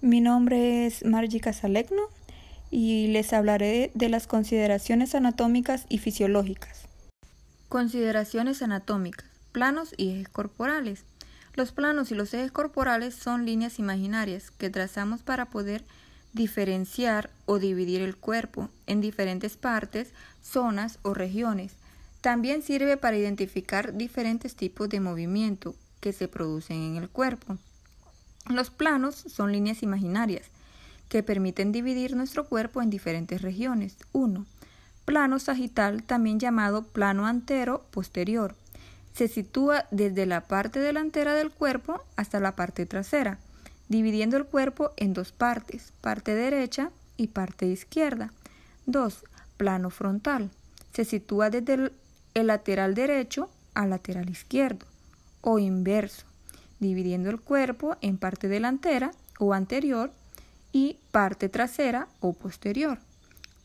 Mi nombre es Margie Casalegno y les hablaré de las consideraciones anatómicas y fisiológicas. Consideraciones anatómicas, planos y ejes corporales. Los planos y los ejes corporales son líneas imaginarias que trazamos para poder diferenciar o dividir el cuerpo en diferentes partes, zonas o regiones. También sirve para identificar diferentes tipos de movimiento que se producen en el cuerpo. Los planos son líneas imaginarias que permiten dividir nuestro cuerpo en diferentes regiones. 1. Plano sagital, también llamado plano antero posterior. Se sitúa desde la parte delantera del cuerpo hasta la parte trasera, dividiendo el cuerpo en dos partes, parte derecha y parte izquierda. 2. Plano frontal. Se sitúa desde el, lateral derecho al lateral izquierdo o inverso, dividiendo el cuerpo en parte delantera o anterior y parte trasera o posterior.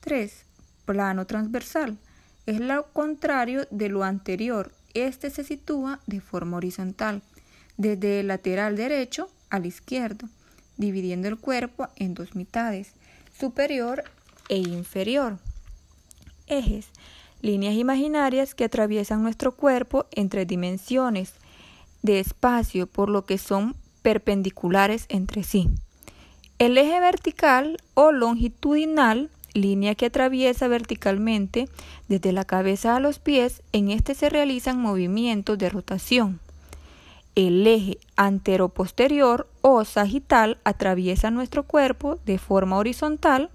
3. Plano transversal. Es lo contrario de lo anterior. Este se sitúa de forma horizontal, desde el lateral derecho al izquierdo, dividiendo el cuerpo en dos mitades, superior e inferior. Ejes. Líneas imaginarias que atraviesan nuestro cuerpo en tres dimensiones de espacio, por lo que son perpendiculares entre sí. El eje vertical o longitudinal, línea que atraviesa verticalmente desde la cabeza a los pies, en este se realizan movimientos de rotación. El eje anteroposterior o sagital atraviesa nuestro cuerpo de forma horizontal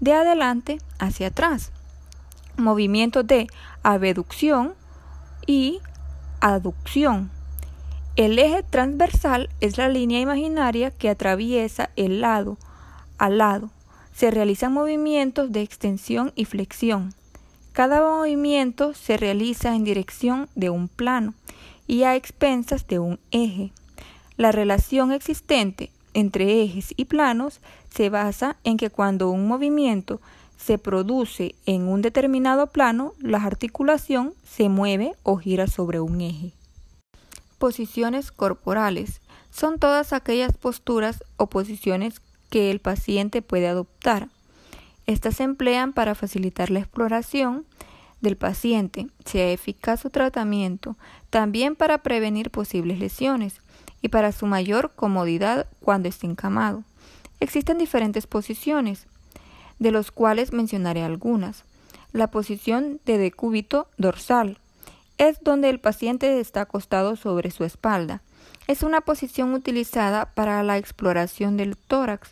de adelante hacia atrás. Movimientos de abducción y aducción el eje transversal es la línea imaginaria que atraviesa el lado a lado. Se realizan movimientos de extensión y flexión. Cada movimiento se realiza en dirección de un plano y a expensas de un eje. La relación existente entre ejes y planos se basa en que cuando un movimiento se produce en un determinado plano, la articulación se mueve o gira sobre un eje. Posiciones corporales son todas aquellas posturas o posiciones que el paciente puede adoptar. Estas se emplean para facilitar la exploración del paciente, sea eficaz su tratamiento, también para prevenir posibles lesiones y para su mayor comodidad cuando esté encamado. Existen diferentes posiciones, de los cuales mencionaré algunas. La posición de decúbito dorsal, es donde el paciente está acostado sobre su espalda. Es una posición utilizada para la exploración del tórax,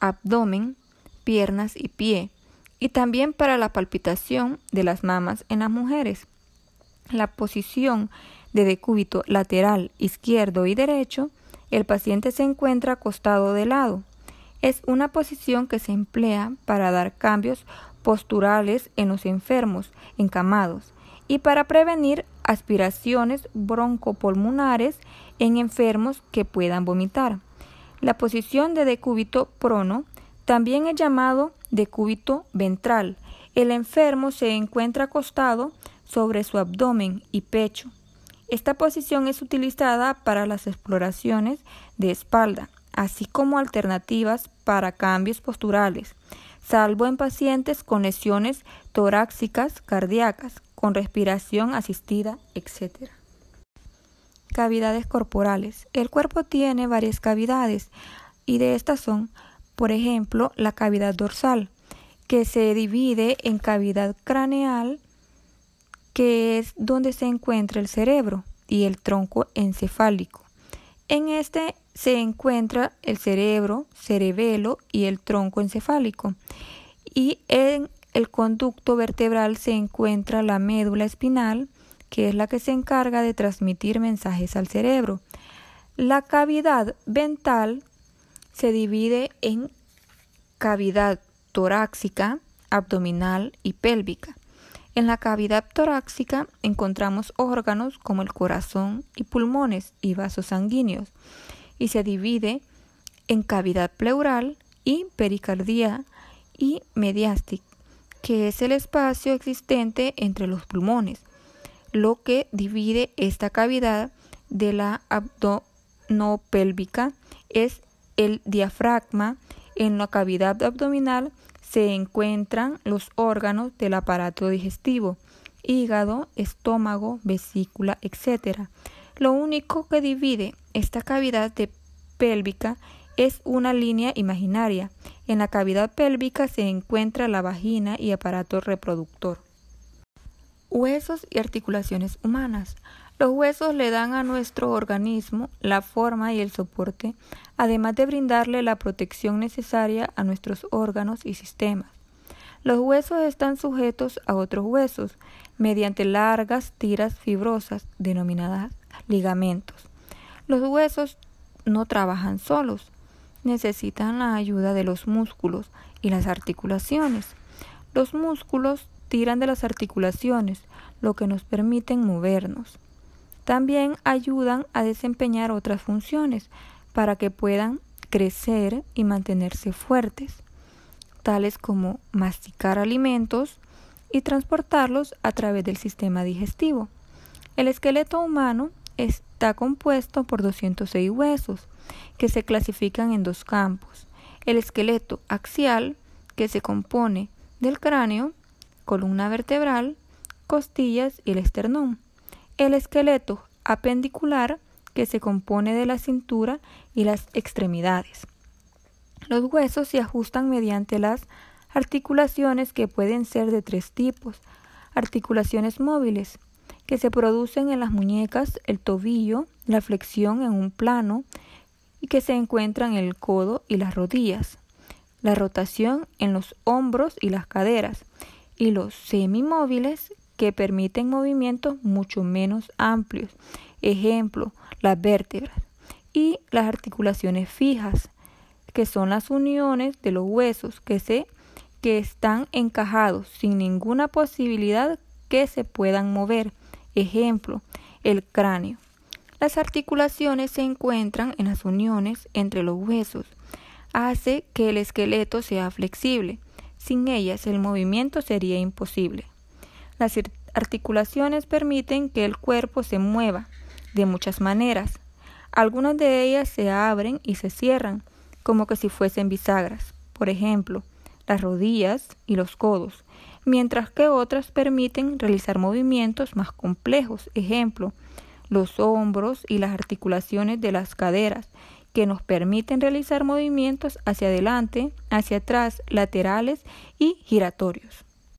abdomen, piernas y pie, y también para la palpitación de las mamas en las mujeres. La posición de decúbito lateral izquierdo y derecho, el paciente se encuentra acostado de lado. Es una posición que se emplea para dar cambios posturales en los enfermos encamados y para prevenir aspiraciones broncopulmonares en enfermos que puedan vomitar. La posición de decúbito prono también es llamado decúbito ventral. El enfermo se encuentra acostado sobre su abdomen y pecho. Esta posición es utilizada para las exploraciones de espalda, así como alternativas para cambios posturales, salvo en pacientes con lesiones torácicas cardíacas, con respiración asistida, etc. Cavidades corporales. El cuerpo tiene varias cavidades y de estas son, por ejemplo, la cavidad dorsal, que se divide en cavidad craneal, que es donde se encuentra el cerebro, y el tronco encefálico. En este se encuentra el cerebro, cerebelo y el tronco encefálico. Y en el conducto vertebral se encuentra la médula espinal, que es la que se encarga de transmitir mensajes al cerebro. La cavidad ventral se divide en cavidad torácica, abdominal y pélvica. En la cavidad torácica encontramos órganos como el corazón y pulmones y vasos sanguíneos y se divide en cavidad pleural y pericardía y mediástica que es el espacio existente entre los pulmones, lo que divide esta cavidad de la abdominopélvica es el diafragma, en la cavidad abdominal se encuentran los órganos del aparato digestivo, hígado, estómago, vesícula, etc. Lo único que divide esta cavidad de pélvica es una línea imaginaria. En la cavidad pélvica se encuentra la vagina y aparato reproductor. Huesos y articulaciones humanas. Los huesos le dan a nuestro organismo la forma y el soporte, además de brindarle la protección necesaria a nuestros órganos y sistemas. Los huesos están sujetos a otros huesos mediante largas tiras fibrosas denominadas ligamentos. Los huesos no trabajan solos, necesitan la ayuda de los músculos y las articulaciones. Los músculos tiran de las articulaciones, lo que nos permiten movernos. También ayudan a desempeñar otras funciones para que puedan crecer y mantenerse fuertes, tales como masticar alimentos y transportarlos a través del sistema digestivo. El esqueleto humano está compuesto por 206 huesos, que se clasifican en dos campos. El esqueleto axial, que se compone del cráneo, columna vertebral, costillas y el esternón. El esqueleto apendicular, que se compone de la cintura y las extremidades. Los huesos se ajustan mediante las articulaciones que pueden ser de tres tipos. Articulaciones móviles, que se producen en las muñecas, el tobillo, la flexión en un plano y que se encuentran en el codo y las rodillas, la rotación en los hombros y las caderas, y los semimóviles que permiten movimientos mucho menos amplios, ejemplo, las vértebras, y las articulaciones fijas, que son las uniones de los huesos que se que están encajados sin ninguna posibilidad que se puedan mover, ejemplo, el cráneo. Las articulaciones se encuentran en las uniones entre los huesos. Hace que el esqueleto sea flexible. Sin ellas el movimiento sería imposible. Las articulaciones permiten que el cuerpo se mueva de muchas maneras. Algunas de ellas se abren y se cierran, como que si fuesen bisagras, por ejemplo, las rodillas y los codos, mientras que otras permiten realizar movimientos más complejos, ejemplo, los hombros y las articulaciones de las caderas, que nos permiten realizar movimientos hacia adelante, hacia atrás, laterales y giratorios.